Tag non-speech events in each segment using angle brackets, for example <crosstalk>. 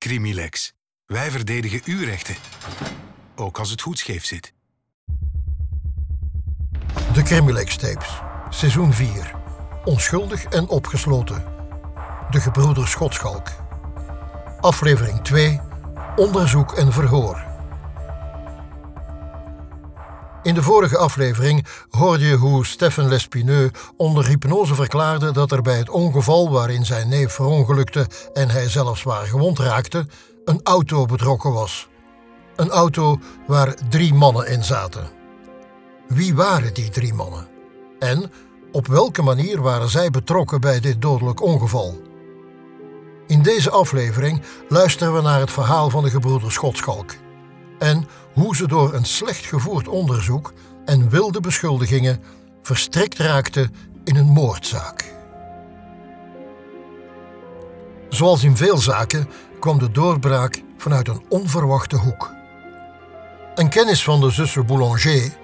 Crimilex. Wij verdedigen uw rechten. Ook als het goed scheef zit. De Crimilex-tapes. Seizoen 4. Onschuldig en opgesloten. De gebroeders Schotschalk. Aflevering 2. Onderzoek en verhoor. In de vorige aflevering hoorde je hoe Stefan Lespineux onder hypnose verklaarde dat er bij het ongeval waarin zijn neef verongelukte en hij zelf zwaar gewond raakte, een auto betrokken was. Een auto waar drie mannen in zaten. Wie waren die drie mannen? En op welke manier waren zij betrokken bij dit dodelijk ongeval? In deze aflevering luisteren we naar het verhaal van de gebroeders Schotschalk en hoe ze door een slecht gevoerd onderzoek en wilde beschuldigingen verstrikt raakten in een moordzaak. Zoals in veel zaken kwam de doorbraak vanuit een onverwachte hoek. Een kennis van de zussen Boulanger,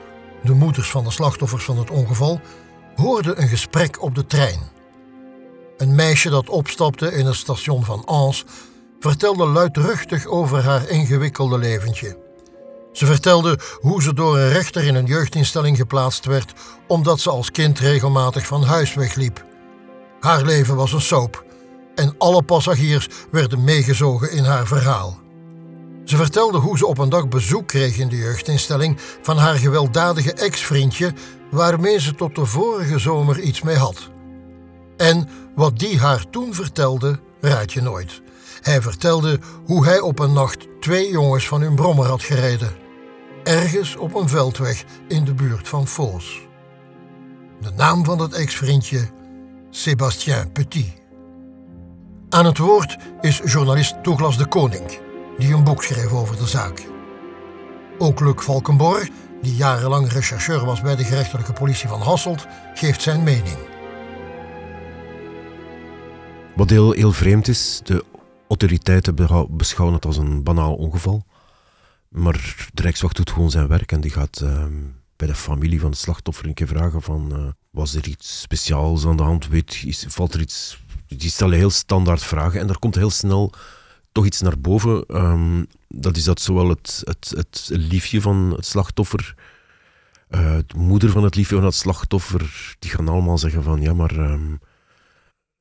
de moeders van de slachtoffers van het ongeval, hoorde een gesprek op de trein. Een meisje dat opstapte in het station van Ans vertelde luidruchtig over haar ingewikkelde leventje. Ze vertelde hoe ze door een rechter in een jeugdinstelling geplaatst werd omdat ze als kind regelmatig van huis wegliep. Haar leven was een soap en alle passagiers werden meegezogen in haar verhaal. Ze vertelde hoe ze op een dag bezoek kreeg in de jeugdinstelling van haar gewelddadige ex-vriendje waarmee ze tot de vorige zomer iets mee had. En wat die haar toen vertelde, raad je nooit. Hij vertelde hoe hij op een nacht twee jongens van hun brommer had gereden ergens op een veldweg in de buurt van Foos. De naam van dat ex-vriendje, Sébastien Petit. Aan het woord is journalist Douglas de Koning, die een boek schreef over de zaak. Ook Luc Valkenborg, die jarenlang rechercheur was bij de gerechtelijke politie van Hasselt, geeft zijn mening. Wat heel, heel vreemd is, de autoriteiten beschouwen het als een banaal ongeval. Maar de Rijkswacht doet gewoon zijn werk en die gaat ehm, bij de familie van de slachtoffer een keer vragen van uh, was er iets speciaals aan de hand? Weet, is, valt er iets... Die stellen heel standaard vragen en er komt heel snel toch iets naar boven. Ehm, dat is dat zowel het, het, het liefje van het slachtoffer, uh, de moeder van het liefje van het slachtoffer, die gaan allemaal zeggen van ja, maar um,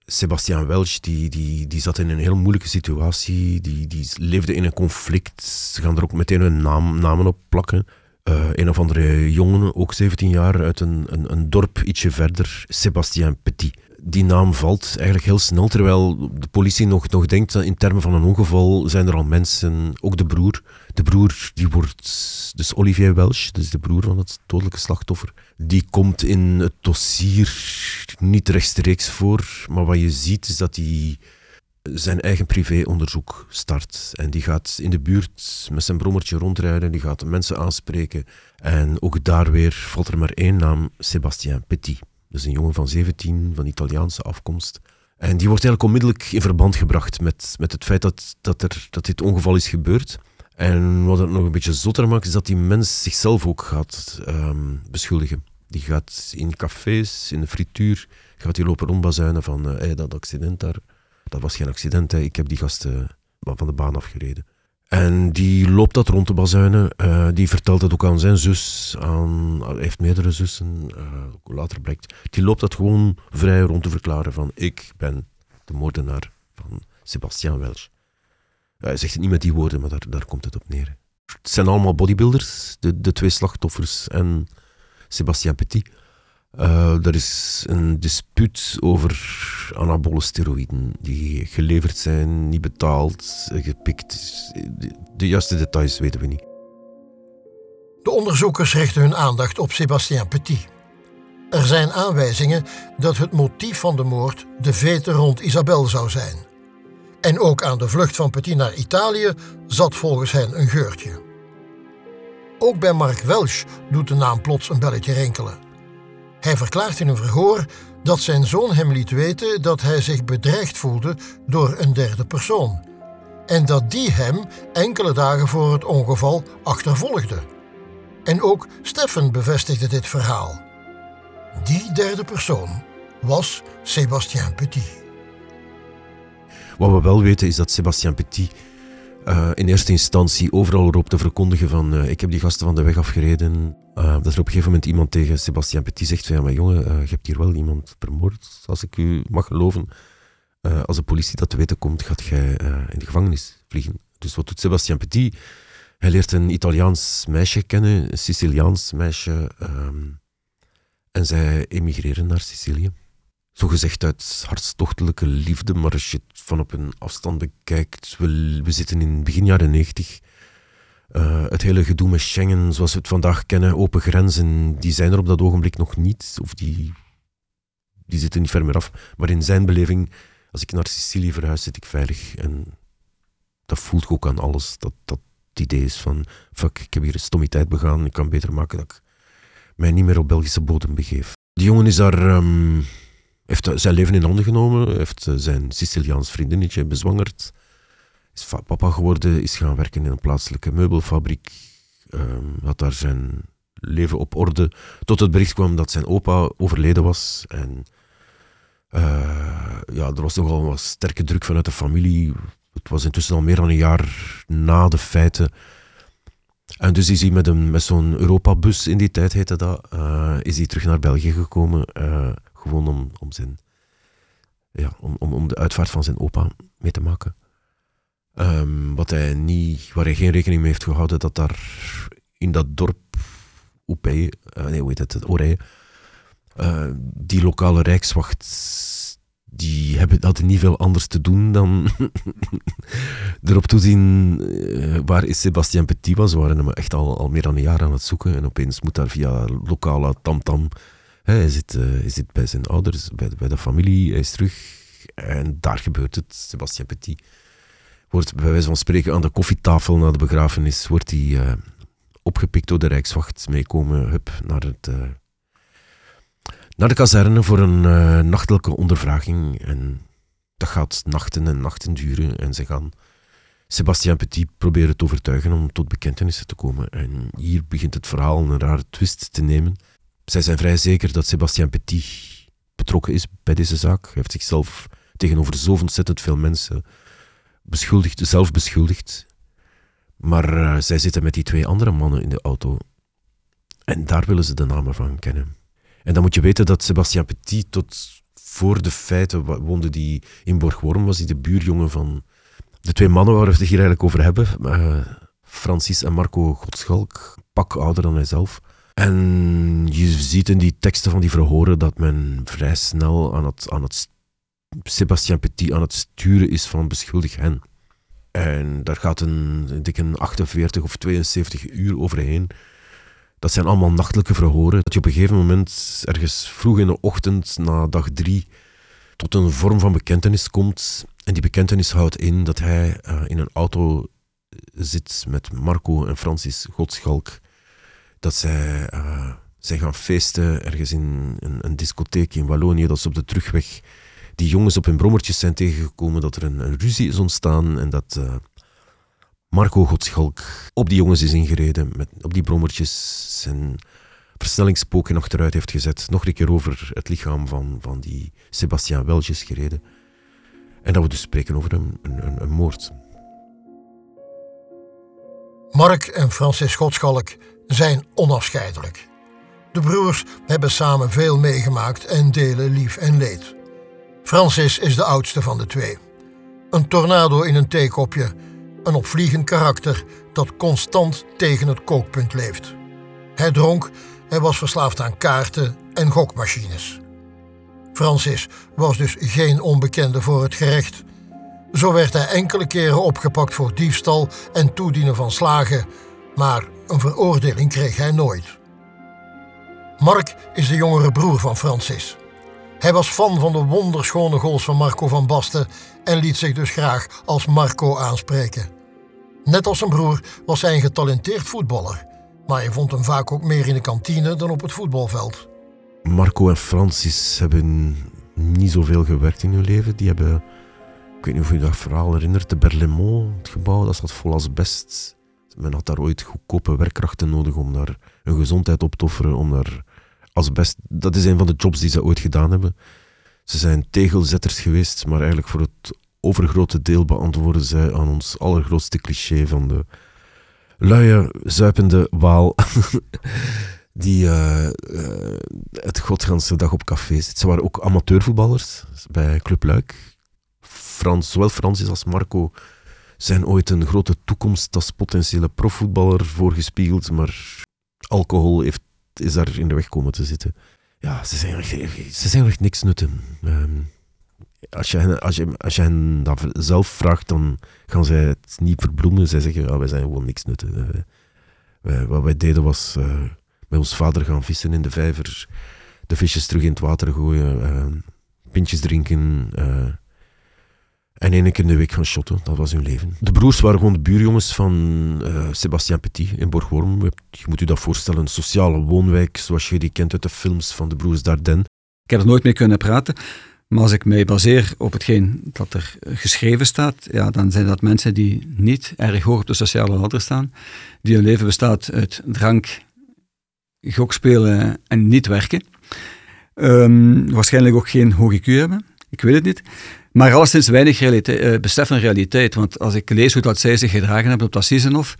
Sebastian Welch die, die, die zat in een heel moeilijke situatie. Die, die leefde in een conflict. Ze gaan er ook meteen hun naam, namen op plakken. Uh, een of andere jongen, ook 17 jaar, uit een, een, een dorp ietsje verder, Sébastien Petit die naam valt eigenlijk heel snel, terwijl de politie nog, nog denkt in termen van een ongeval zijn er al mensen, ook de broer. De broer, die wordt, dus Olivier Welch, dus de broer van het dodelijke slachtoffer, die komt in het dossier niet rechtstreeks voor, maar wat je ziet is dat hij zijn eigen privéonderzoek start. En die gaat in de buurt met zijn brommertje rondrijden, die gaat mensen aanspreken. En ook daar weer valt er maar één naam, Sébastien Petit. Dus een jongen van 17, van Italiaanse afkomst. En die wordt eigenlijk onmiddellijk in verband gebracht met, met het feit dat, dat, er, dat dit ongeval is gebeurd. En wat het nog een beetje zotter maakt, is dat die mens zichzelf ook gaat um, beschuldigen. Die gaat in cafés, in de frituur, gaat die lopen rondbazuinen van uh, hey, dat accident daar, dat was geen accident, ik heb die gasten van de baan afgereden. En die loopt dat rond te bazuinen. Uh, die vertelt het ook aan zijn zus. Aan, hij heeft meerdere zussen, uh, later blijkt. Die loopt dat gewoon vrij rond te verklaren van ik ben de moordenaar van Sebastian Welch. hij zegt het niet met die woorden, maar daar, daar komt het op neer. Het zijn allemaal bodybuilders, de, de twee slachtoffers en Sebastian Petit. Uh, er is een dispuut over anabole steroïden die geleverd zijn, niet betaald, gepikt. De juiste details weten we niet. De onderzoekers richten hun aandacht op Sébastien Petit. Er zijn aanwijzingen dat het motief van de moord de vete rond Isabel zou zijn. En ook aan de vlucht van Petit naar Italië zat volgens hen een geurtje. Ook bij Mark Welch doet de naam plots een belletje rinkelen. Hij verklaart in een verhoor dat zijn zoon hem liet weten dat hij zich bedreigd voelde door een derde persoon. En dat die hem enkele dagen voor het ongeval achtervolgde. En ook Stefan bevestigde dit verhaal. Die derde persoon was Sébastien Petit. Wat we wel weten is dat Sébastien Petit eh, in eerste instantie overal erop te verkondigen van eh, ik heb die gasten van de weg afgereden. Uh, dat er op een gegeven moment iemand tegen Sebastien Petit zegt van ja, maar jongen, je hebt hier wel iemand vermoord, als ik u mag geloven. als de politie dat te weten komt, gaat jij in de gevangenis vliegen. Dus wat doet Sebastien Petit? Hij leert een Italiaans meisje kennen, een Siciliaans meisje. Ehm, en zij emigreren naar Sicilië. Zo gezegd uit hartstochtelijke liefde, maar als je het van op een afstand bekijkt, we, zitten in begin jaren negentig. Uh, het hele gedoe met Schengen, zoals we het vandaag kennen, open grenzen, die zijn er op dat ogenblik nog niet. Of die, die zitten niet ver meer af. Maar in zijn beleving, als ik naar Sicilië verhuis, zit ik veilig. En dat voelt ook aan alles. Dat, dat idee is van, fuck, ik heb hier een stommiteit begaan. Ik kan beter maken dat ik mij niet meer op Belgische bodem begeef. Die jongen is daar... Um, heeft zijn leven in handen genomen, heeft eh, zijn Siciliaans vriendinnetje bezwangerd, is papa geworden, is gaan werken in een plaatselijke meubelfabriek, um, had daar zijn leven op orde, tot het bericht kwam dat zijn opa overleden was. En uh, ja, er was nogal wat sterke druk vanuit de familie. Het was intussen al meer dan een jaar na de feiten. En dus is hij met, een, met zo'n Europabus, in die tijd heette dat, is hij terug naar België gekomen. Gewoon om, om, zijn, ja, om, om, om de uitvaart van zijn opa mee te maken. Um, wat hij niet, waar hij geen rekening mee heeft gehouden, dat daar in dat dorp Oepeye, uh, nee, hoe heet het, Oranje, uh, die lokale rijkswacht, die hebben, hadden niet veel anders te doen dan <laughs> erop toezien uh, waar is Sébastien Petit was. Ze waren hem echt al, al meer dan een jaar aan het zoeken en opeens moet daar via lokale tamtam -tam hij, zit, uh, hij bij zijn ouders, bij, bij de familie, hij is terug. En daar gebeurt het. Sebastien Petit wordt bij wijze van spreken aan de koffietafel na de begrafenis wordt hij uh, opgepikt door de Rijkswacht, meekomen hup, naar, het, uh, naar de kazerne voor een nachtelijke ondervraging. En dat gaat nachten en nachten duren en ze gaan Sebastien Petit proberen te overtuigen om tot bekentenissen te komen. En hier begint het verhaal een rare twist te nemen. Zij zijn vrij zeker dat Sebastien Petit betrokken is bij deze zaak. Hij heeft zichzelf tegenover zo ontzettend veel mensen beschuldigd, zelf beschuldigd. Maar uh, zij zitten met die twee andere mannen in de auto. En daar willen ze de namen van kennen. En dan moet je weten dat Sebastien Petit tot voor de feiten woonde die in Borgworm, was hij de buurjongen van de twee mannen waar we het hier eigenlijk over hebben. Uh, Francis en Marco Godschalk, pak ouder dan hij zelf. En je ziet in die teksten van die verhoren dat men vrij snel aan het, aan het Sébastien Petit aan het sturen is van beschuldig hen. En daar gaat een dikke 48 of 72 uur overheen. Dat zijn allemaal nachtelijke verhoren. Dat je op een gegeven moment, ergens vroeg in de ochtend, na dag drie, tot een vorm van bekentenis komt. En die bekentenis houdt in dat hij uh, in een auto zit met Marco en Francis Godschalk dat zij uh, zijn gaan feesten ergens in een, een, discotheek in Wallonië, dat ze op de terugweg die jongens op hun brommertjes zijn tegengekomen, dat er een, een ruzie is ontstaan en dat uh, Marco Godschalk op die jongens is ingereden, met, op die brommertjes zijn versnellingspoken achteruit heeft gezet, nog een keer over het lichaam van, van die Sebastien Welge is gereden. En dat we dus spreken over een, een, een moord. Mark en Francis Godschalk zijn onafscheidelijk. De broers hebben samen veel meegemaakt en delen lief en leed. Francis is de oudste van de twee. Een tornado in een theekopje, een opvliegend karakter dat constant tegen het kookpunt leeft. Hij dronk en was verslaafd aan kaarten en gokmachines. Francis was dus geen onbekende voor het gerecht. Zo werd hij enkele keren opgepakt voor diefstal en toedienen van slagen, maar een veroordeling kreeg hij nooit. Mark is de jongere broer van Francis. Hij was fan van de wonderschone goals van Marco van Basten en liet zich dus graag als Marco aanspreken. Net als zijn broer was hij een getalenteerd voetballer, maar je vond hem vaak ook meer in de kantine dan op het voetbalveld. Marco en Francis hebben niet zoveel gewerkt in hun leven. Die hebben, ik weet niet of je dat verhaal herinnert, de Berlemont, het gebouw, dat zat vol als best men had daar ooit goedkope werkkrachten nodig om daar een gezondheid op te offeren, om daar asbest... Dat is een van de jobs die ze ooit gedaan hebben. Ze zijn tegelzetters geweest, maar eigenlijk voor het overgrote deel beantwoorden zij aan ons allergrootste cliché van de luie, zuipende waal <laughs> die uh, het godganse dag op café zit. Ze waren ook amateurvoetballers bij Club Luik. Frans, zowel Francis als Marco zijn ooit een grote toekomst als potentiële profvoetballer voorgespiegeld, maar alcohol heeft, is daar in de weg komen te zitten. Ja, ze zijn echt, ze zijn echt niks nutten. Um, als je, hen, als, je, als je hen dat zelf vraagt, dan gaan zij het niet verbloemen. Zij zeggen, ja, wij zijn gewoon niks nutten. Uh, wat wij deden was uh, met ons vader gaan vissen in de vijver, de visjes terug in het water gooien, uh, pintjes drinken en één keer in de week gaan shotten. Dat was hun leven. De broers waren gewoon de buurjongens van uh, Sébastien Petit in Borgworm. Je moet u dat voorstellen, een sociale woonwijk zoals je die kent uit de films van de broers Dardenne. Ik heb er nooit mee kunnen praten. Maar als ik mij baseer op hetgeen dat er geschreven staat, ja, dan zijn dat mensen die niet erg hoog op de sociale ladder staan, die hun leven bestaat uit drank, gokspelen en niet werken. Um, waarschijnlijk ook geen hoge IQ hebben, ik weet het niet. Maar alleszins weinig realiteit, uh, besef van realiteit. Want als ik lees hoe dat zij zich gedragen hebben op dat Sissenhof,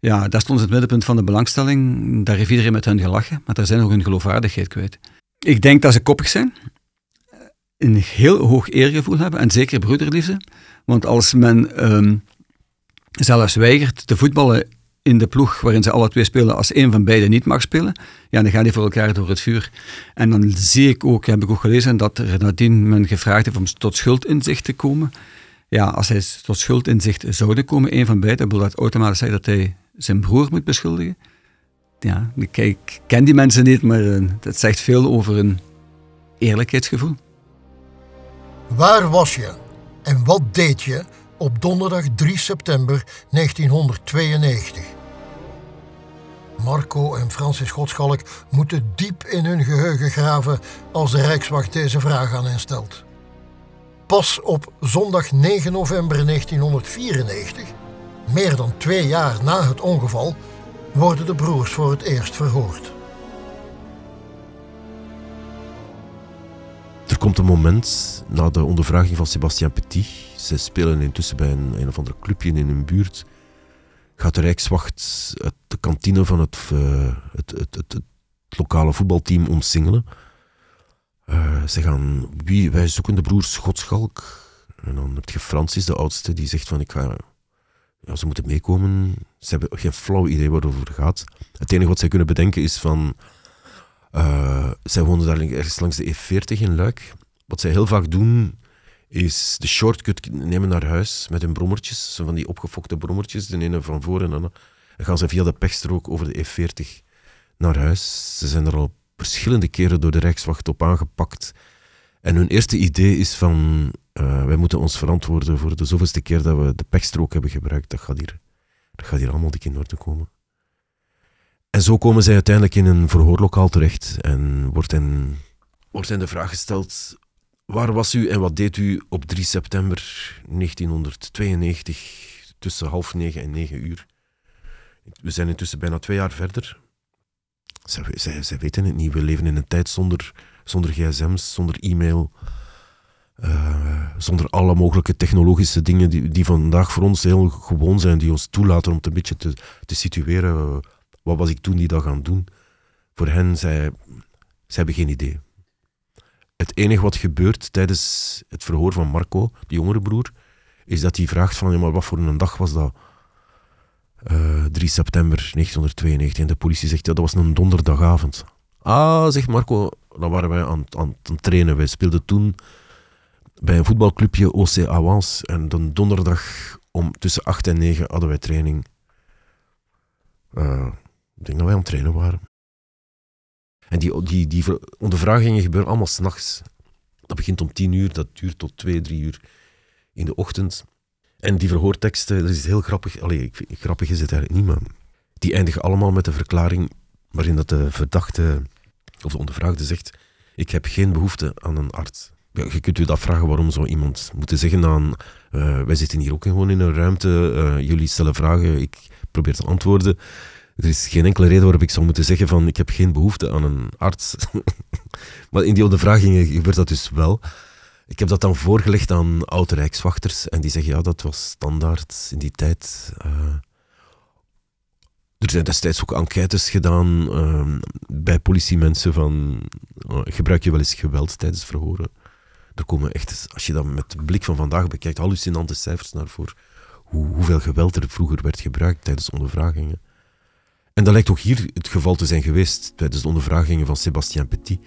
ja, daar stond het middenpunt van de belangstelling. Daar heeft iedereen met hun gelachen, maar daar zijn ook hun geloofwaardigheid kwijt. Ik denk dat ze koppig zijn, een heel hoog eergevoel hebben en zeker broederliefde. Want als men um, zelfs weigert te voetballen in de ploeg waarin ze alle twee spelen, als een van beiden niet mag spelen, ja, dan gaan die voor elkaar door het vuur. En dan zie ik ook, heb ik ook gelezen, dat er nadien men gevraagd heeft om tot schuldinzicht te komen. Ja, als hij tot schuldinzicht zouden komen, een van beiden, wil dat automatisch zeggen dat hij zijn broer moet beschuldigen. Ja, ik, ken die mensen niet, maar uh, dat zegt veel over een eerlijkheidsgevoel. Waar was je en wat deed je op donderdag 3 september 1992? Marco en Francis Godschalk moeten diep in hun geheugen graven als de Rijkswacht deze vraag aan hen stelt. Pas op zondag 9 november 1994, meer dan twee jaar na het ongeval, worden de broers voor het eerst verhoord. Er komt een moment na de ondervraging van Sébastien Petit. Ze spelen intussen bij een, een of ander clubje in hun buurt gaat de Rijkswacht de kantine van het, uh, het, het, het, lokale voetbalteam omsingelen. Uh, ze gaan, wie, wij zoeken de broers Godschalk. En dan heb je Francis, de oudste, die zegt van ik ga, ja, ze moeten meekomen. Ze hebben geen flauw idee waarover het gaat. Het enige wat zij kunnen bedenken is van, uh, zij wonen daar ergens langs de E40 in Luik. Wat zij heel vaak doen, is de shortcut nemen naar huis met hun brommertjes, zo van die opgefokte brommertjes, de ene van voor en dan. Dan gaan ze via de pechstrook over de E40 naar huis. Ze zijn er al verschillende keren door de Rijkswacht op aangepakt. En hun eerste idee is van, uh, wij moeten ons verantwoorden voor de zoveelste keer dat we de pechstrook hebben gebruikt. Dat gaat hier, dat gaat hier allemaal dik in orde komen. En zo komen zij uiteindelijk in een verhoorlokaal terecht en wordt hen, wordt hen de vraag gesteld Waar was u en wat deed u op 3 september 1992 tussen half negen en negen uur? We zijn intussen bijna twee jaar verder. Zij, weten het niet. We leven in een tijd zonder, zonder gsm's, zonder e-mail, uh, zonder alle mogelijke technologische dingen die, die vandaag voor ons heel gewoon zijn, die ons toelaten om het een beetje te, te situeren. wat was ik toen die dag aan doen? Voor hen, zij, zij hebben geen idee. Het enige wat gebeurt tijdens het verhoor van Marco, de jongere broer, is dat hij vraagt van, ja, maar wat voor een dag was dat? Uh, eh, 3 september 1992. En de politie zegt, ja, dat was een donderdagavond. Ah, zegt Marco, dan waren wij aan, aan, het trainen. Wij speelden toen bij een voetbalclubje OC Avance. En dan donderdag om tussen 8 en 9 hadden wij training. Uh, ik denk dat wij aan het trainen waren. En die, die, die ondervragingen gebeuren allemaal s'nachts. Dat begint om tien uur, dat duurt tot twee, drie uur in de ochtend. En die verhoorteksten, dat is heel grappig. Allee, ik, grappig is het eigenlijk niet, maar die eindigen allemaal met een verklaring waarin dat de verdachte of de ondervraagde zegt: Ik heb geen behoefte aan een arts. Je kunt u dat vragen waarom zou iemand moeten zeggen aan uh, wij zitten hier ook gewoon in een ruimte, uh, jullie stellen vragen, ik probeer te antwoorden. Er is geen enkele reden waarop ik zou moeten zeggen van ik heb geen behoefte aan een arts. <laughs> maar in die ondervragingen gebeurt dat dus wel. Ik heb dat dan voorgelegd aan oude rijkswachters en die zeggen ja, dat was standaard in die tijd. Uh, er zijn destijds ook enquêtes gedaan uh, bij politiemensen van uh, gebruik je wel eens geweld tijdens verhoren. Er komen echt, als je dat met de blik van vandaag bekijkt, hallucinante cijfers naar hoe, hoeveel geweld er vroeger werd gebruikt tijdens ondervragingen. En dat lijkt ook hier het geval te zijn geweest tijdens de ondervragingen van Sébastien Petit.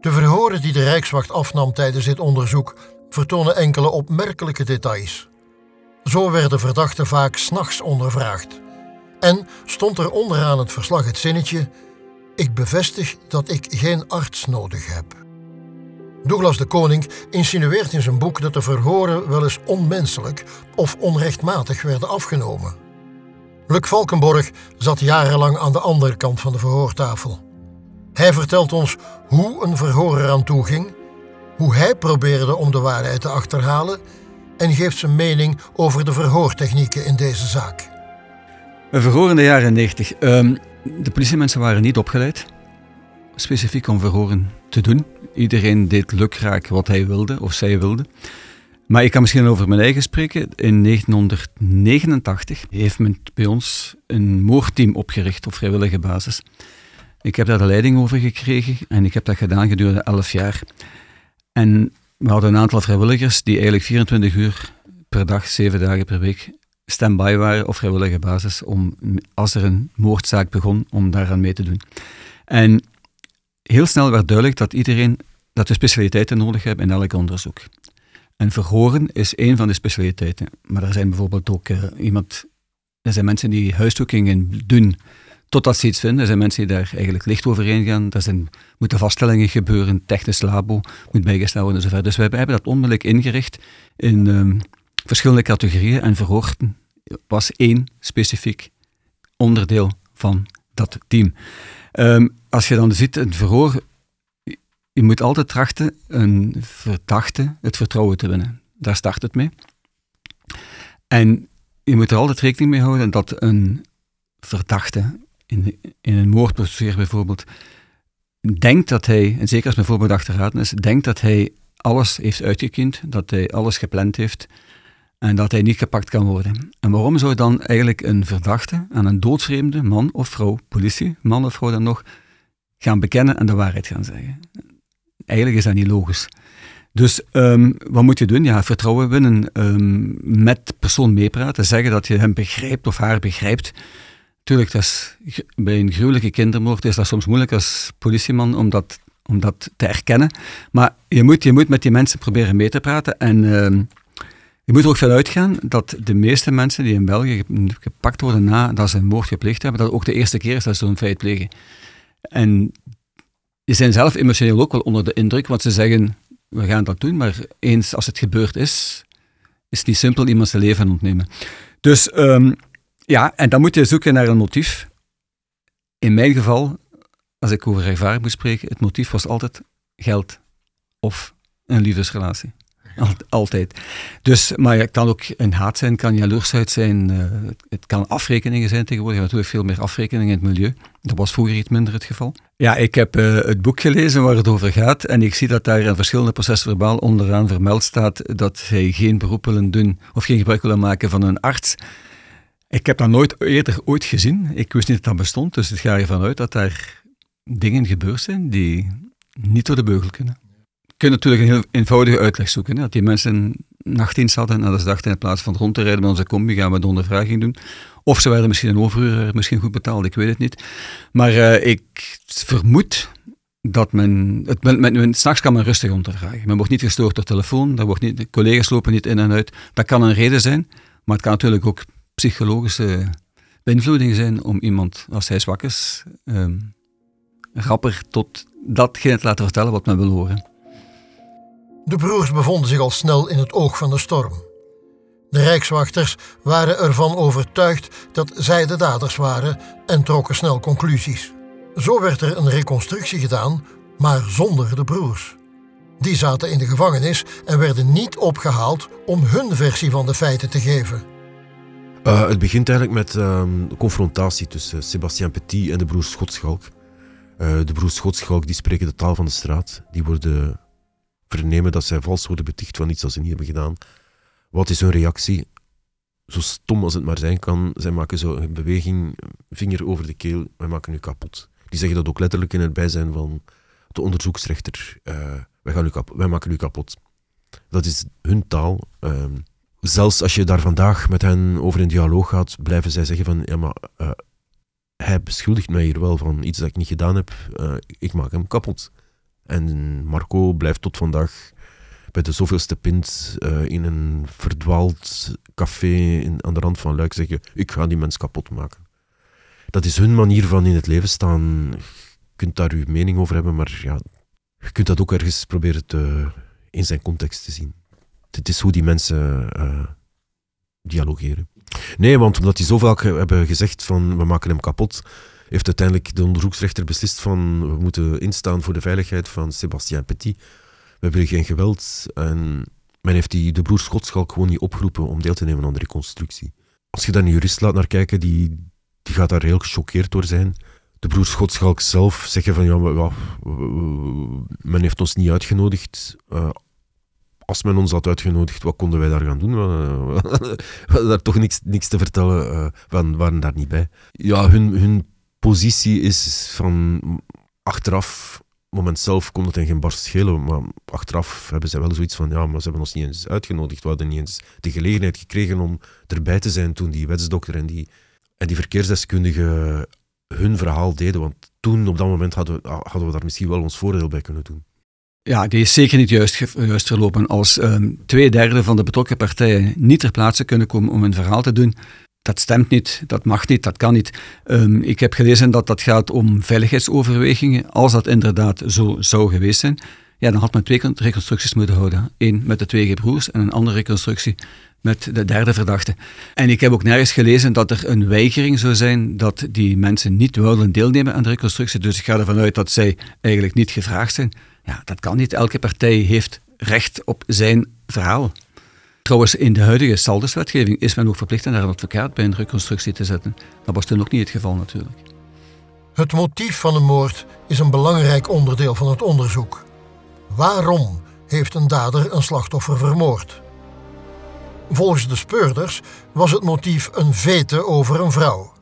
De verhoren die de Rijkswacht afnam tijdens dit onderzoek vertonen enkele opmerkelijke details. Zo werden verdachten vaak s'nachts ondervraagd. En stond er onderaan het verslag het zinnetje: Ik bevestig dat ik geen arts nodig heb. Douglas de Koning insinueert in zijn boek dat de verhoren wel eens onmenselijk of onrechtmatig werden afgenomen. Luc Valkenborg zat jarenlang aan de andere kant van de verhoortafel. Hij vertelt ons hoe een verhoor eraan toe ging, hoe hij probeerde om de waarheid te achterhalen en geeft zijn mening over de verhoortechnieken in deze zaak. Een verhoor in de jaren 90. Um, de politiemensen waren niet opgeleid, specifiek om verhoren te doen. Iedereen deed lukraak wat hij wilde of zij wilde. Maar ik kan misschien over mijn eigen spreken. In 1989 heeft men bij ons een moordteam opgericht op vrijwillige basis. Ik heb daar de leiding over gekregen en ik heb dat gedaan gedurende 11 jaar. En we hadden een aantal vrijwilligers die eigenlijk 24 uur per dag, 7 dagen per week stand-by waren op vrijwillige basis om, als er een moordzaak begon, om daaraan mee te doen. En heel snel werd duidelijk dat iedereen, dat we specialiteiten nodig hebben in elk onderzoek. En verhoren is één van de specialiteiten. Maar er zijn bijvoorbeeld ook uh, iemand, er zijn mensen die huiszoekingen doen totdat ze iets vinden. Er zijn mensen die daar eigenlijk licht overheen gaan. Er zijn, moeten vaststellingen gebeuren, technisch labo moet bijgesteld worden enzovoort. Dus we hebben dat onmiddellijk ingericht in um, verschillende categorieën en verhoorden was één specifiek onderdeel van dat team. Um, als je dan ziet, een verhoor, je moet altijd trachten een verdachte het vertrouwen te winnen. Daar start het mee. En je moet er altijd rekening mee houden dat een verdachte in, in een moordproces bijvoorbeeld denkt dat hij, en zeker als men voorbedacht raden is, denkt dat hij alles heeft uitgekend, dat hij alles gepland heeft en dat hij niet gepakt kan worden. En waarom zou dan eigenlijk een verdachte aan een doodsvreemde man of vrouw, politie, man of vrouw dan nog, gaan bekennen en de waarheid gaan zeggen? Eigenlijk is dat niet logisch. Dus um, wat moet je doen? Ja, vertrouwen winnen, um, met persoon meepraten, zeggen dat je hem begrijpt of haar begrijpt. Tuurlijk, dat is, bij een gruwelijke kindermoord is dat soms moeilijk als politieman om dat, om dat te erkennen. Maar je moet, je moet met die mensen proberen mee te praten en... Um, je moet er ook vanuit gaan dat de meeste mensen die in België gepakt worden nadat ze een moord gepleegd hebben, dat ook de eerste keer is dat ze zo'n feit plegen. En die zijn zelf emotioneel ook wel onder de indruk, want ze zeggen, we gaan dat doen, maar eens als het gebeurd is, is het niet simpel iemand zijn leven ontnemen. Dus um, ja, en dan moet je zoeken naar een motief. In mijn geval, als ik over ervaring moet spreken, het motief was altijd geld of een liefdesrelatie. Altijd. Dus, maar het kan ook een haat zijn, kan jaloersheid zijn, uh, het kan afrekeningen zijn tegenwoordig. Hebt natuurlijk veel meer afrekeningen in het milieu. Dat was vroeger iets minder het geval. Ja, ik heb uh, het boek gelezen waar het over gaat en ik zie dat daar in verschillende procesverbaal onderaan vermeld staat dat hij geen beroep willen doen of geen gebruik willen maken van een arts. Ik heb dat nooit eerder ooit gezien. Ik wist niet dat dat bestond, dus het ga ervan uit dat daar dingen gebeurd zijn die niet door de beugel kunnen kun natuurlijk een heel eenvoudige uitleg zoeken. Hè? Dat die mensen nachtdienst hadden en dat ze dachten in plaats van rond te rijden met onze combi gaan we de ondervraging doen. Of ze werden misschien een overuur misschien goed betaald, ik weet het niet. Maar uh, ik vermoed dat men, het, men, men, s'nachts kan men rustig ondervragen. Men wordt niet gestoord door telefoon, daar wordt niet, de collega's lopen niet in en uit. Dat kan een reden zijn, maar het kan natuurlijk ook psychologische beïnvloeding zijn om iemand, als hij zwak is, um, rapper tot datgene te laten vertellen wat men wil horen. De broers bevonden zich al snel in het oog van de storm. De rijkswachters waren ervan overtuigd dat zij de daders waren en trokken snel conclusies. Zo werd er een reconstructie gedaan, maar zonder de broers. Die zaten in de gevangenis en werden niet opgehaald om hun versie van de feiten te geven. Uh, het begint eigenlijk met uh, confrontatie tussen Sébastien Petit en de broers Schotschalk. Uh, de broers Schotschalk die spreken de taal van de straat. Die worden vernemen dat zij vals worden beticht van iets dat ze niet hebben gedaan. Wat is hun reactie? Zo stom als het maar zijn kan, zij maken zo een beweging, vinger over de keel, wij maken u kapot. Die zeggen dat ook letterlijk in het bijzijn van de onderzoeksrechter. Uh, wij, gaan u kapot, wij maken u kapot. Dat is hun taal. Ehm, zelfs als je daar vandaag met hen over in dialoog gaat, blijven zij zeggen van, ja maar, uh, hij beschuldigt mij hier wel van iets dat ik niet gedaan heb. Uh, ik maak hem kapot. En Marco blijft tot vandaag bij de zoveelste pint uh, in een verdwaald café aan de rand van Luik zeggen: Ik ga die mens kapot maken. Dat is hun manier van in het leven staan. Je kunt daar uw mening over hebben, maar ja, je kunt dat ook ergens proberen te, in zijn context te zien. Het is hoe die mensen uh, dialogeren. Nee, want omdat die zo vaak hebben gezegd van we maken hem kapot, heeft uiteindelijk de onderzoeksrechter beslist van we moeten instaan voor de veiligheid van Sébastien Petit. We willen geen geweld. En men heeft die, de broer Schotschalk gewoon niet opgeroepen om deel te nemen aan de reconstructie. Als je daar een jurist laat naar kijken, die, die gaat daar heel gechoqueerd door zijn. De broer Schotschalk zelf zeggen van ja, maar, men heeft ons niet uitgenodigd. Uh, als men ons had uitgenodigd, wat konden wij daar gaan doen? <laughs> We hadden daar toch niks, niks te vertellen, uh, we waren daar niet bij. Ja, hun, hun positie is van achteraf, moment zelf kon het in geen barst schelen, maar achteraf hebben ze wel zoiets van, ja, maar ze hebben ons niet eens uitgenodigd, we hadden niet eens de gelegenheid gekregen om erbij te zijn toen die wetsdokter en die, en die verkeersdeskundige hun verhaal deden, want toen, op dat moment, hadden we, hadden we daar misschien wel ons voordeel bij kunnen doen. Ja, die is zeker niet juist, juist verlopen. Als um, twee derde van de betrokken partijen niet ter plaatse kunnen komen om een verhaal te doen, dat stemt niet, dat mag niet, dat kan niet. Um, ik heb gelezen dat dat gaat om veiligheidsoverwegingen. Als dat inderdaad zo zou geweest zijn, ja, dan had men twee reconstructies moeten houden. Eén met de twee gebroers en een andere reconstructie met de derde verdachte. En ik heb ook nergens gelezen dat er een weigering zou zijn dat die mensen niet wilden deelnemen aan de reconstructie. Dus ik ga ervan uit dat zij eigenlijk niet gevraagd zijn. Ja, dat kan niet. Elke partij heeft recht op zijn verhaal. Trouwens, in de huidige salduswetgeving is men ook verplicht naar een advocaat bij een reconstructie te zetten. Dat was toen ook niet het geval natuurlijk. Het motief van een moord is een belangrijk onderdeel van het onderzoek. Waarom heeft een dader een slachtoffer vermoord? Volgens de speurders was het motief een vete over een vrouw.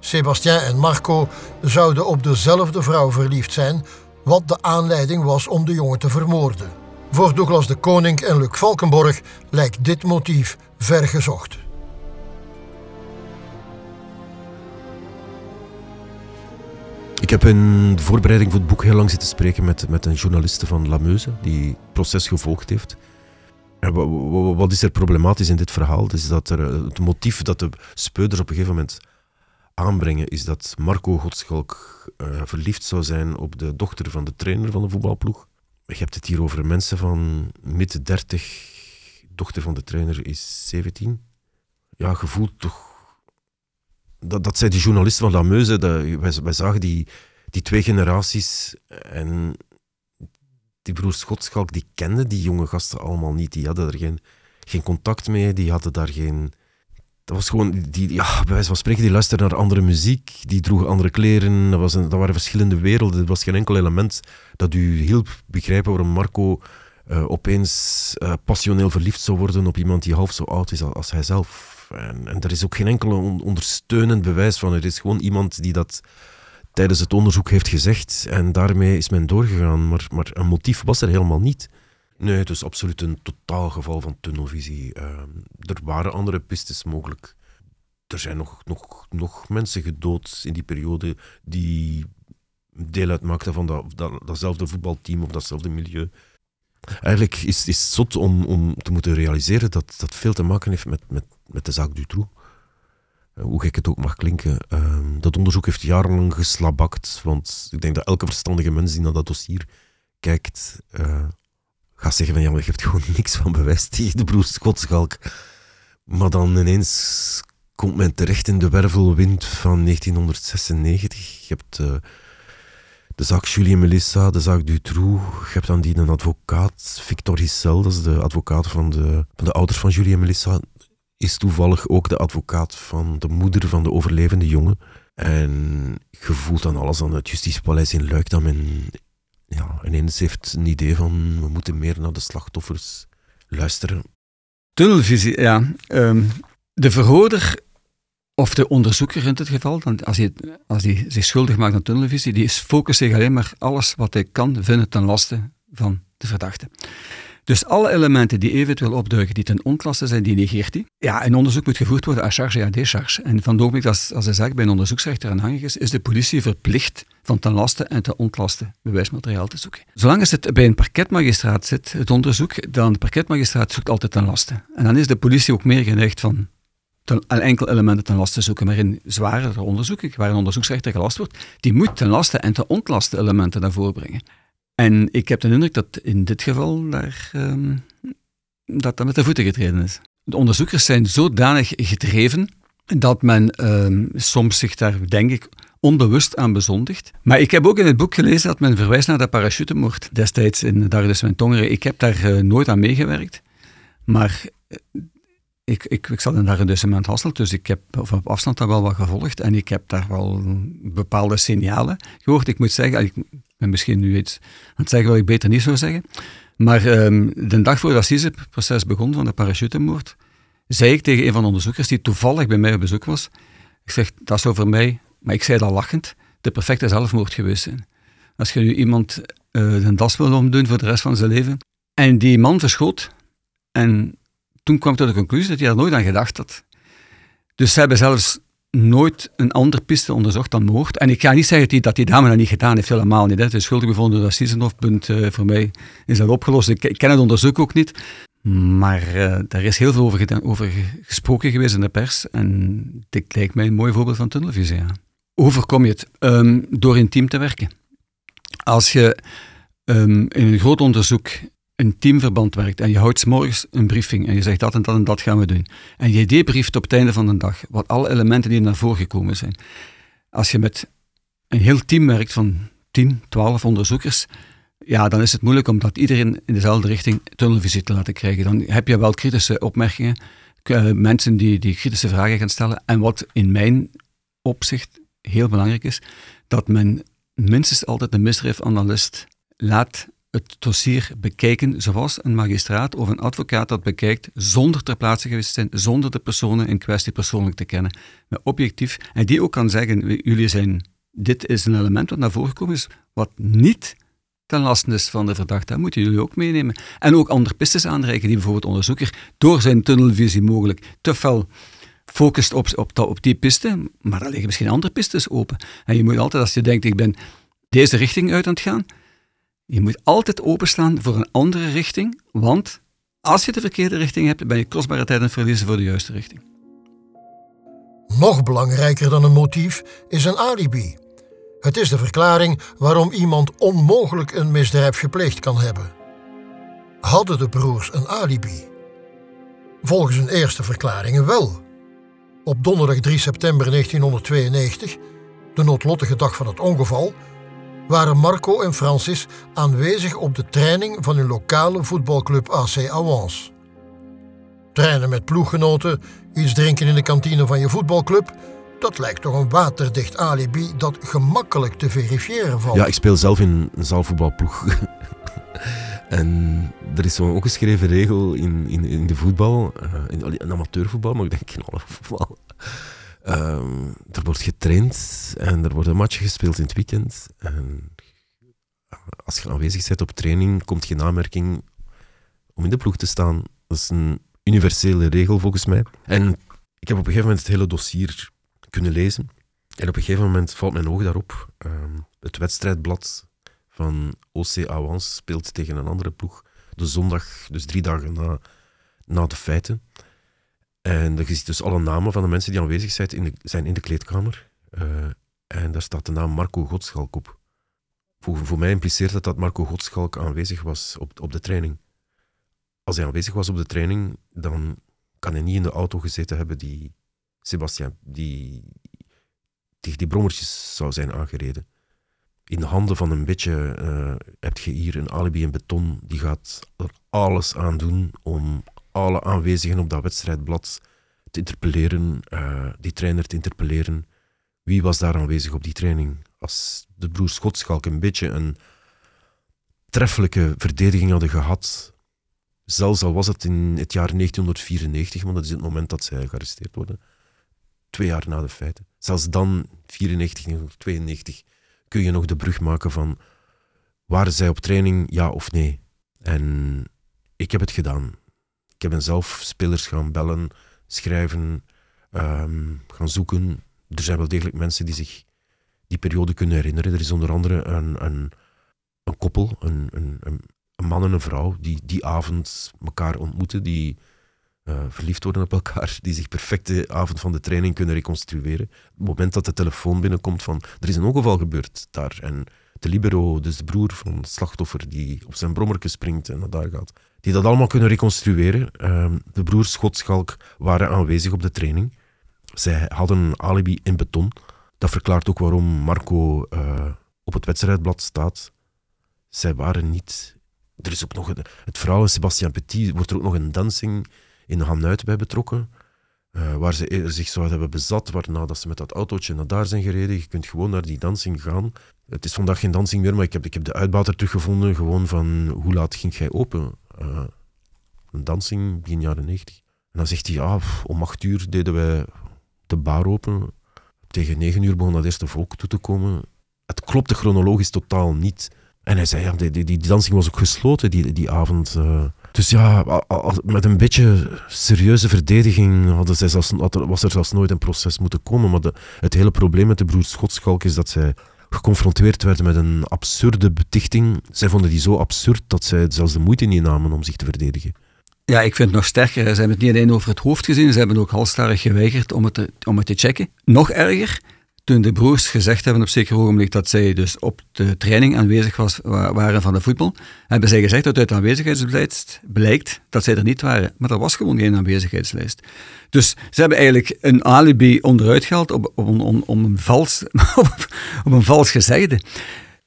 Sebastien en Marco zouden op dezelfde vrouw verliefd zijn, wat de aanleiding was om de jongen te vermoorden. Voor Douglas de Koning en Luc Valkenborg lijkt dit motief vergezocht. Ik heb in de voorbereiding voor het boek heel lang zitten spreken met, met een journaliste van La Meuse, die het proces gevolgd heeft. wat is er problematisch in dit verhaal? is dat er, het motief dat de speuders op een gegeven moment aanbrengen, is dat Marco Godschalk uh, verliefd zou zijn op de dochter van de trainer van de voetbalploeg je hebt het hier over mensen van midden 30. Dochter van de trainer is 17. Ja, gevoeld toch. Dat, dat zei die journalisten van La Meuse. Dat, wij, wij zagen die, die twee generaties. En die broer Schotschalk, die kenden die jonge gasten allemaal niet. Die hadden er geen, geen contact mee. Die hadden daar geen dat was gewoon, die, ja, bij wijze van spreken, die luisterden naar andere muziek, die droegen andere kleren, dat, was een, dat waren verschillende werelden. Er was geen enkel element dat u hielp begrijpen waarom Marco uh, opeens uh, passioneel verliefd zou worden op iemand die half zo oud is als hij zelf. En, en er is ook geen enkel ondersteunend bewijs van. Er is gewoon iemand die dat tijdens het onderzoek heeft gezegd en daarmee is men doorgegaan. Maar, maar een motief was er helemaal niet. Nee, het is absoluut een totaal geval van tunnelvisie. Uh, er waren andere pistes mogelijk. Er zijn nog, nog, nog mensen gedood in die periode die deel uitmaakten van dat, dat, datzelfde voetbalteam of datzelfde milieu. Eigenlijk is, is het zot om, om te moeten realiseren dat dat veel te maken heeft met, met, met de zaak Dutroux. Uh, hoe gek het ook mag klinken. Uh, dat onderzoek heeft jarenlang geslabakt, want ik denk dat elke verstandige mens die naar dat dossier kijkt, uh, ga zeggen van ja, maar je hebt gewoon niks van de broer Schotschalk. Maar dan ineens komt men terecht in de wervelwind van 1996. Je hebt uh, de zaak Julie en Melissa, de zaak Dutroux. Je hebt dan die een advocaat, Victor Hissel, dat is de advocaat van de, van de ouders van Julie en Melissa. Is toevallig ook de advocaat van de moeder van de overlevende jongen. En je voelt dan alles aan het Justitiepaleis in Luik dat men ja, ineens heeft een idee van we moeten meer naar de slachtoffers luisteren. Tunnelvisie, ja. Ehm, de verhoorder of de onderzoeker in dit geval, dan als hij, als zich schuldig maakt aan tunnelvisie, die focust zich alleen maar alles wat hij kan vinden ten laste van de verdachte. Dus alle elementen die eventueel opduiken, die ten ontlaste zijn, die negeert hij. Ja, een onderzoek moet gevoerd worden à charge en à décharge. En van het als, de zaak bij een onderzoeksrechter aanhangig is, is de politie verplicht van ten laste en ten ontlaste bewijsmateriaal te zoeken. Zolang het bij een parketmagistraat zit, het onderzoek, dan de parketmagistraat zoekt altijd ten laste. En dan is de politie ook meer geneigd van ten, enkel elementen ten laste zoeken. Maar in zwaardere onderzoeken, waar een onderzoeksrechter gelast wordt, die moet ten laste en ten ontlaste elementen naar voren brengen. En ik heb de indruk dat in dit geval daar, ehm, dat, dat met de voeten getreden is. De onderzoekers zijn zodanig gedreven dat men ehm, soms zich daar, denk ik, onbewust aan bezondigt. Maar ik heb ook in het boek gelezen dat men verwijst naar de parachutemoord destijds in Dardus en Tongeren. Ik heb daar uh, nooit aan meegewerkt, maar eh, ik, ik, ik zat in daar een maand Hasselt, dus ik heb op afstand daar wel wat gevolgd en ik heb daar wel bepaalde signalen gehoord. Ik moet zeggen, ben misschien nu iets aan het zeggen wat ik beter niet zou zeggen, maar um, de dag voor het assiseproces begon van de parachutemoord, zei ik tegen een van de onderzoekers die toevallig bij mij op bezoek was, ik zeg, dat zou voor mij, maar ik zei dat lachend, de perfecte zelfmoord geweest zijn. Als je nu iemand uh, een das wil omdoen voor de rest van zijn leven, en die man verschoot, en toen kwam ik tot de conclusie dat hij daar nooit aan gedacht had. Dus ze hebben zelfs nooit een andere piste onderzocht dan moord. En ik ga niet zeggen dat die, dame dat niet gedaan heeft, helemaal niet. Hè. Het is schuldig bevonden door Sissenhof, punt uh, voor mij is dat opgelost. Ik, ken het onderzoek ook niet. Maar uh, daar is heel veel over, over, gesproken geweest in de pers. En dit lijkt mij een mooi voorbeeld van tunnelvisie. Hoe voorkom je het? Um, door team te werken. Als je um, in een groot onderzoek een teamverband werkt en je houdt s morgens een briefing en je zegt dat en dat en dat gaan we doen. En je debrieft op het einde van de dag wat alle elementen die naar voren gekomen zijn. Als je met een heel team werkt van 10, 12 onderzoekers, ja, dan is het moeilijk om dat iedereen in dezelfde richting tunnelvisie te laten krijgen. Dan heb je wel kritische opmerkingen, eh, mensen die, die kritische vragen gaan stellen. En wat in mijn opzicht heel belangrijk is, dat men minstens altijd een misdrijfanalist laat het dossier bekijken zoals een magistraat of een advocaat dat bekijkt, zonder ter plaatse geweest te zijn, zonder de personen in kwestie persoonlijk te kennen, maar objectief. En die ook kan zeggen, jullie zijn, dit is een element wat naar voren gekomen is, wat niet ten laste is van de verdachte. Dat moeten jullie ook meenemen. En ook andere pistes aanreiken die bijvoorbeeld onderzoeker door zijn tunnelvisie mogelijk te fel focust op, op, op die piste, maar er liggen misschien andere pistes open. En je moet altijd, als je denkt, ik ben deze richting uit aan het gaan, je moet altijd openstaan voor een andere richting, want als je de verkeerde richting hebt, ben je kostbare tijd aan het verliezen voor de juiste richting. Nog belangrijker dan een motief is een alibi. Het is de verklaring waarom iemand onmogelijk een misdrijf gepleegd kan hebben. Hadden de broers een alibi? Volgens hun eerste verklaringen wel. Op donderdag 3 september 1992, de noodlottige dag van het ongeval, waren Marco en Francis aanwezig op de training van hun lokale voetbalclub AC Awans. Trainen met ploeggenoten, iets drinken in de kantine van je voetbalclub, dat lijkt toch een waterdicht alibi dat gemakkelijk te verifiëren valt. Ja, ik speel zelf in een zaalvoetbalploeg. <laughs> en er is zo'n ongeschreven regel in, in, in de voetbal, uh, in, in amateurvoetbal, maar ik denk in alle voetbal. Um, er wordt getraind en er wordt een match gespeeld in het weekend. En als je aanwezig bent op training, komt geen aanmerking om in de ploeg te staan. Dat is een universele regel volgens mij. En ik heb op een gegeven moment het hele dossier kunnen lezen. En op een gegeven moment valt mijn oog daarop. Um, het wedstrijdblad van OC Awans speelt tegen een andere ploeg. De zondag, dus drie dagen na, na de feiten. En je ziet dus alle namen van de mensen die aanwezig zijn in de, zijn in de kleedkamer. Uh, en daar staat de naam Marco Godschalk op. Voor, voor mij impliceert dat dat Marco Godschalk aanwezig was op, op de training. Als hij aanwezig was op de training, dan kan hij niet in de auto gezeten hebben die Sebastian, die tegen die brommertjes zou zijn aangereden. In de handen van een beetje uh, heb je hier een alibi in beton. Die gaat er alles aan doen om alle aanwezigen op dat wedstrijdblad te interpelleren, uh, die trainer te interpelleren. Wie was daar aanwezig op die training? Als de broer Schotschalk een beetje een voortreffelijke verdediging hadden gehad, zelfs al was het in het jaar 1994, want dat is het moment dat zij gearresteerd worden, twee jaar na de feiten. Zelfs dan, 94, 1992, kun je nog de brug maken van waren zij op training, ja of nee. En ik heb het gedaan. Ik heb zelf spelers gaan bellen, schrijven, ehm, gaan zoeken. Er zijn wel degelijk mensen die zich die periode kunnen herinneren. Er is onder andere een, een, een koppel, een, een, een man en een vrouw, die die avond elkaar ontmoeten, die uh, verliefd worden op elkaar, die zich perfect de avond van de training kunnen reconstrueren. Op het moment dat de telefoon binnenkomt van er is een ongeval gebeurd daar en de libero, dus de broer van het slachtoffer, die op zijn brommerke springt en naar daar gaat, die dat allemaal kunnen reconstrueren. Uh, de broers Schotschalk waren aanwezig op de training. Zij hadden een alibi in beton. Dat verklaart ook waarom Marco uh, op het wedstrijdblad staat. Zij waren niet. Er is ook nog een, het van Sebastian Petit wordt er ook nog een dansing in Hanuit bij betrokken. Uh, waar ze zich zouden hebben bezat, waarna dat ze met dat autootje naar daar zijn gereden. Je kunt gewoon naar die dansing gaan. Het is vandaag geen dansing meer, maar ik heb, ik heb de uitbater teruggevonden. Gewoon van, hoe laat ging jij open? Uh, een dansing begin jaren 90. En dan zegt hij, ja, om acht uur deden wij de bar open. Tegen negen uur begon dat eerste volk toe te komen. Het klopte chronologisch totaal niet. En hij zei, ja, die, die, die dansing was ook gesloten die, die avond. Uh, dus ja, met een beetje serieuze verdediging hadden zij zelfs, was er zelfs nooit een proces moeten komen. Maar de, het hele probleem met de broers Schotschalk is dat zij geconfronteerd werden met een absurde betichting. Zij vonden die zo absurd dat zij zelfs de moeite niet namen om zich te verdedigen. Ja, ik vind het nog sterker. Ze hebben het niet alleen over het hoofd gezien, ze hebben ook halstarrig geweigerd om het om het te checken. Nog erger, toen de broers gezegd hebben op zeker ogenblik dat zij dus op de training aanwezig was, waren van de voetbal, hebben zij gezegd dat uit de aanwezigheidslijst blijkt dat zij er niet waren. Maar er was gewoon geen aanwezigheidslijst. Dus ze hebben eigenlijk een alibi onderuit gehaald op, om, een vals, <laughs> op een vals gezegde.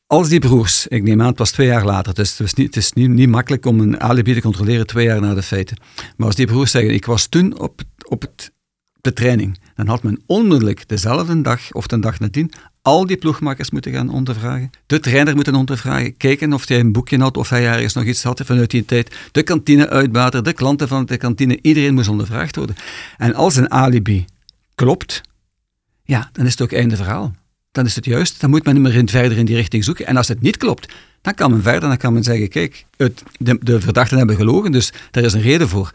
Als die broers, ik neem aan, het was twee jaar later, dus het is, niet, het is niet, niet makkelijk om een alibi te controleren twee jaar na de feiten. Maar als die broers zeggen, ik was toen op, op het de training. Dan had men onmiddellijk dezelfde dag of de dag nadien al die ploegmakers moeten gaan ondervragen. De trainer moeten ondervragen. Kijken of hij een boekje had of hij ergens nog iets had vanuit die tijd. De kantineuitbater, de klanten van de kantine. Iedereen moest ondervraagd worden. En als een alibi klopt, ja, dan is het ook einde verhaal. Dan is het juist. Dan moet men niet verder in die richting zoeken. En als het niet klopt, dan kan men verder. Dan kan men zeggen, kijk, het, de, de verdachten hebben gelogen, dus daar is een reden voor.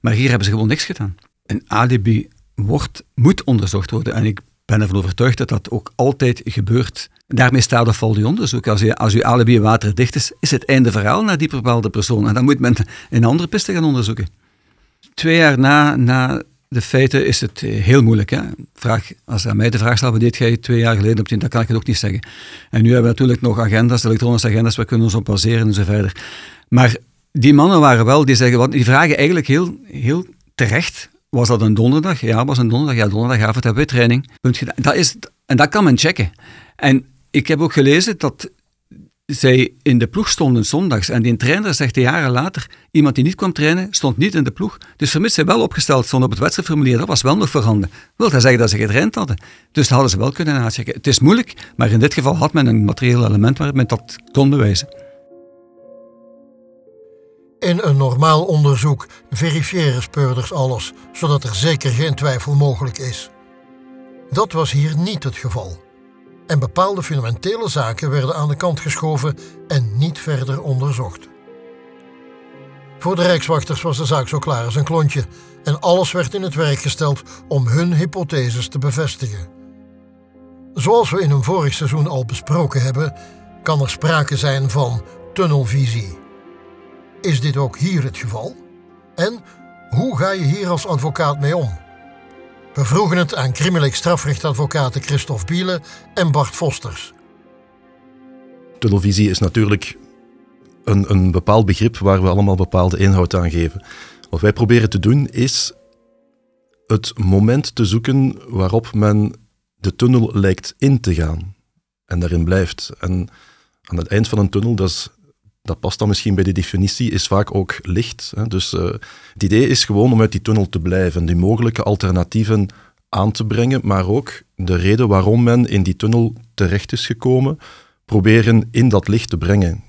Maar hier hebben ze gewoon niks gedaan. Een alibi wordt, moet onderzocht worden. En ik ben ervan overtuigd dat dat ook altijd gebeurt. Daarmee staat of valt uw onderzoek. Als, u, als uw alibi waterdicht is, is het einde verhaal naar die bepaalde persoon. En dan moet men een andere piste gaan onderzoeken. Twee jaar na, na de feiten is het heel moeilijk. Hè? Vraag, als aan mij de vraag stelt, wat deed jij twee jaar geleden op dan kan ik het ook niet zeggen. En nu hebben we natuurlijk nog agendas, elektronische agendas, we kunnen ons op baseren en zo verder. Maar die mannen waren wel, die, zeggen, die vragen eigenlijk heel, heel terecht was dat een donderdag? Ja, was een donderdag. Ja, donderdagavond hebben we training. Dat is, en dat kan men checken. En ik heb ook gelezen dat zij in de ploeg stonden zondags. En die trainer zegt jaren later, iemand die niet kwam trainen, stond niet in de ploeg. Dus vermits zij wel opgesteld stond op het wedstrijdformulier, dat was wel nog voorhanden. Wil dat zeggen dat ze getraind hadden? Dus dat hadden ze wel kunnen nachecken. Het is moeilijk, maar in dit geval had men een materieel element waar men dat kon bewijzen. In een normaal onderzoek verifiëren speurders alles, zodat er zeker geen twijfel mogelijk is. Dat was hier niet het geval. En bepaalde fundamentele zaken werden aan de kant geschoven en niet verder onderzocht. Voor de Rijkswachters was de zaak zo klaar als een klontje en alles werd in het werk gesteld om hun hypotheses te bevestigen. Zoals we in een vorig seizoen al besproken hebben, kan er sprake zijn van tunnelvisie. Is dit ook hier het geval? En hoe ga je hier als advocaat mee om? We vroegen het aan crimineel strafrechtadvocaten Christophe Bielen en Bart Vosters. Tunnelvisie is natuurlijk een, een bepaald begrip waar we allemaal bepaalde inhoud aan geven. Wat wij proberen te doen is het moment te zoeken waarop men de tunnel lijkt in te gaan en daarin blijft. En aan het eind van een tunnel, dat is dat past dan misschien bij de definitie, is vaak ook licht. Hè. Dus uh, het idee is gewoon om uit die tunnel te blijven, die mogelijke alternatieven aan te brengen, maar ook de reden waarom men in die tunnel terecht is gekomen, proberen in dat licht te brengen.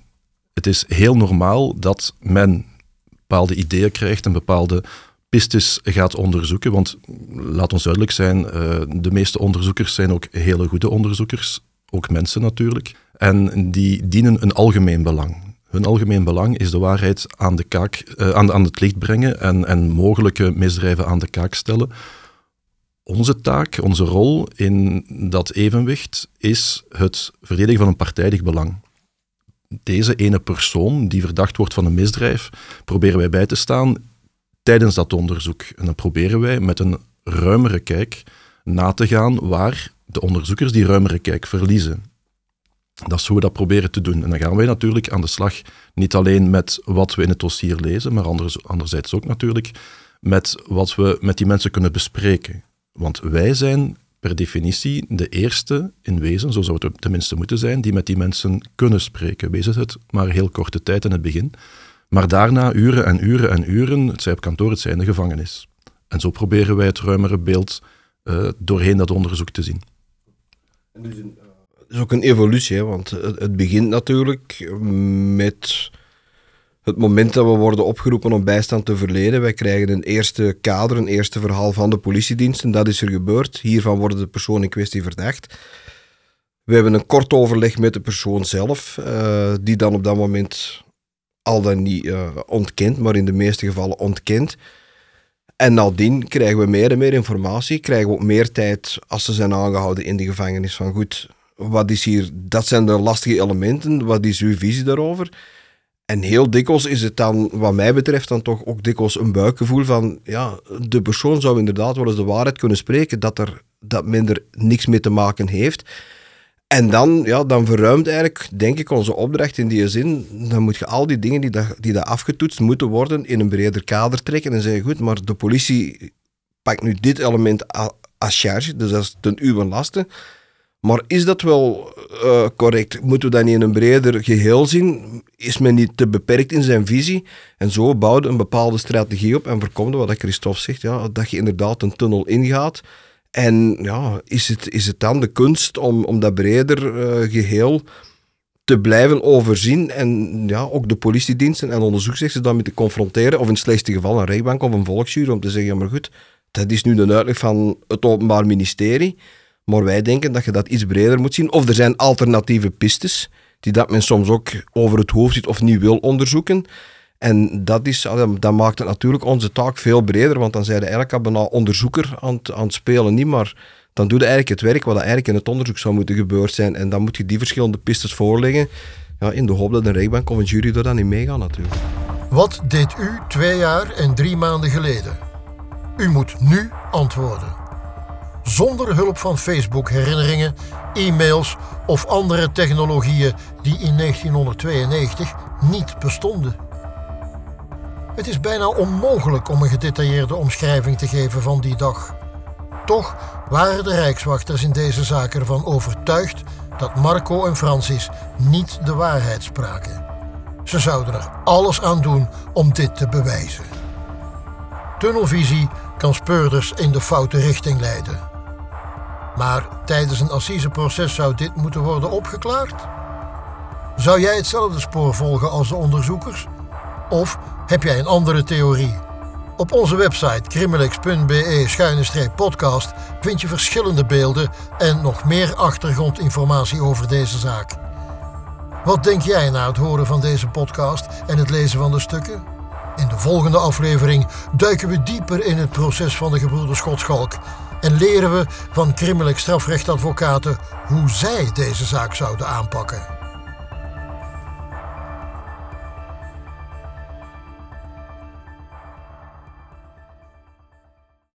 Het is heel normaal dat men bepaalde ideeën krijgt en bepaalde pistes gaat onderzoeken. Want laat ons duidelijk zijn, eh, de meeste onderzoekers zijn ook hele goede onderzoekers, ook mensen natuurlijk. En die dienen een algemeen belang. Hun algemeen belang is de waarheid aan, de kaak, eh, aan, aan het licht brengen en, en mogelijke misdrijven aan de kaak stellen. Onze taak, onze rol in dat evenwicht is het verdedigen van een partijdig belang. Deze ene persoon die verdacht wordt van een misdrijf, proberen wij bij te staan tijdens dat onderzoek. En dan proberen wij met een ruimere kijk na te gaan waar de onderzoekers die ruimere kijk verliezen. Dat is hoe we dat proberen te doen. En dan gaan wij natuurlijk aan de slag, niet alleen met wat we in het dossier lezen, maar anderzijds ook natuurlijk met wat we met die mensen kunnen bespreken. Want wij zijn per definitie de eerste in wezen, zo zou het tenminste moeten zijn, die met die mensen kunnen spreken. Wees het maar heel korte tijd in het begin. Maar daarna uren en uren en uren, het zij op kantoor, het zij in de gevangenis. En zo proberen wij het ruimere beeld uh, doorheen dat onderzoek te zien. Dus een, is ook een evolutie, want het, begint natuurlijk met het moment dat we worden opgeroepen om bijstand te verlenen. Wij krijgen een eerste kader, een eerste verhaal van de politiediensten. Dat is er gebeurd. Hiervan worden de persoon in kwestie verdacht. We hebben een kort overleg met de persoon zelf, uh, die dan op dat moment al dan niet uh, ontkent, maar in de meeste gevallen ontkent. En nadien krijgen we meer en meer informatie, krijgen we ook meer tijd als ze zijn aangehouden in de gevangenis. Van goed, wat is hier, dat zijn de lastige elementen, wat is uw visie daarover? En heel dikwijls is het dan, wat mij betreft, dan toch ook dikwijls een buikgevoel van, ja, de persoon zou inderdaad wel eens de waarheid kunnen spreken, dat, er, dat men er niks mee te maken heeft. En dan, ja, dan verruimt eigenlijk, denk ik, onze opdracht in die zin. Dan moet je al die dingen die, dat, die dat afgetoetst moeten worden in een breder kader trekken en zeggen, goed, maar de politie pakt nu dit element als charge, dus dat is ten uwe lasten. Maar is dat wel uh, correct? Moeten we dat niet in een breder geheel zien? Is men niet te beperkt in zijn visie? En zo bouwde een bepaalde strategie op en voorkomde wat Christophe zegt, ja, dat je inderdaad een tunnel ingaat. En ja, is het, is het dan de kunst om, om dat breder uh, geheel te blijven overzien en ja, ook de politiediensten en onderzoeksdiensten daarmee te confronteren, of in het slechtste geval een rechtbank of een volksjury, om te zeggen, ja maar goed, dat is nu de uitleg van het Openbaar Ministerie. Maar wij denken dat je dat iets breder moet zien. Of er zijn alternatieve pistes, die dat men soms ook over het hoofd ziet of niet wil onderzoeken. En dat, is, dat maakt het natuurlijk onze taak veel breder, want dan zijn je eigenlijk bijna onderzoeker aan het, aan spelen, niet maar dan doe je eigenlijk het werk wat eigenlijk in het onderzoek zou moeten gebeurd zijn. En dan moet je die verschillende pistes voorleggen, ja, in de hoop dat een rechtbank of een jury er dan in meegaan natuurlijk. Wat deed u twee jaar en drie maanden geleden? U moet nu antwoorden zonder hulp van Facebook-herinneringen, e-mails of andere technologieën die in 1992 niet bestonden. Het is bijna onmogelijk om een gedetailleerde omschrijving te geven van die dag. Toch waren de Rijkswachters in deze zaken ervan overtuigd dat Marco en Francis niet de waarheid spraken. Ze zouden er alles aan doen om dit te bewijzen. Tunnelvisie kan speurders in de foute richting leiden. Maar tijdens een assiseproces zou dit moeten worden opgeklaard? Zou jij hetzelfde spoor volgen als de onderzoekers? Of heb jij een andere theorie? Op onze website criminalix.be-podcast vind je verschillende beelden en nog meer achtergrondinformatie over deze zaak. Wat denk jij na het horen van deze podcast en het lezen van de stukken? In de volgende aflevering duiken we dieper in het proces van de gebroeders Schotschalk en leren we van crimineel strafrechtadvocaten hoe zij deze zaak zouden aanpakken.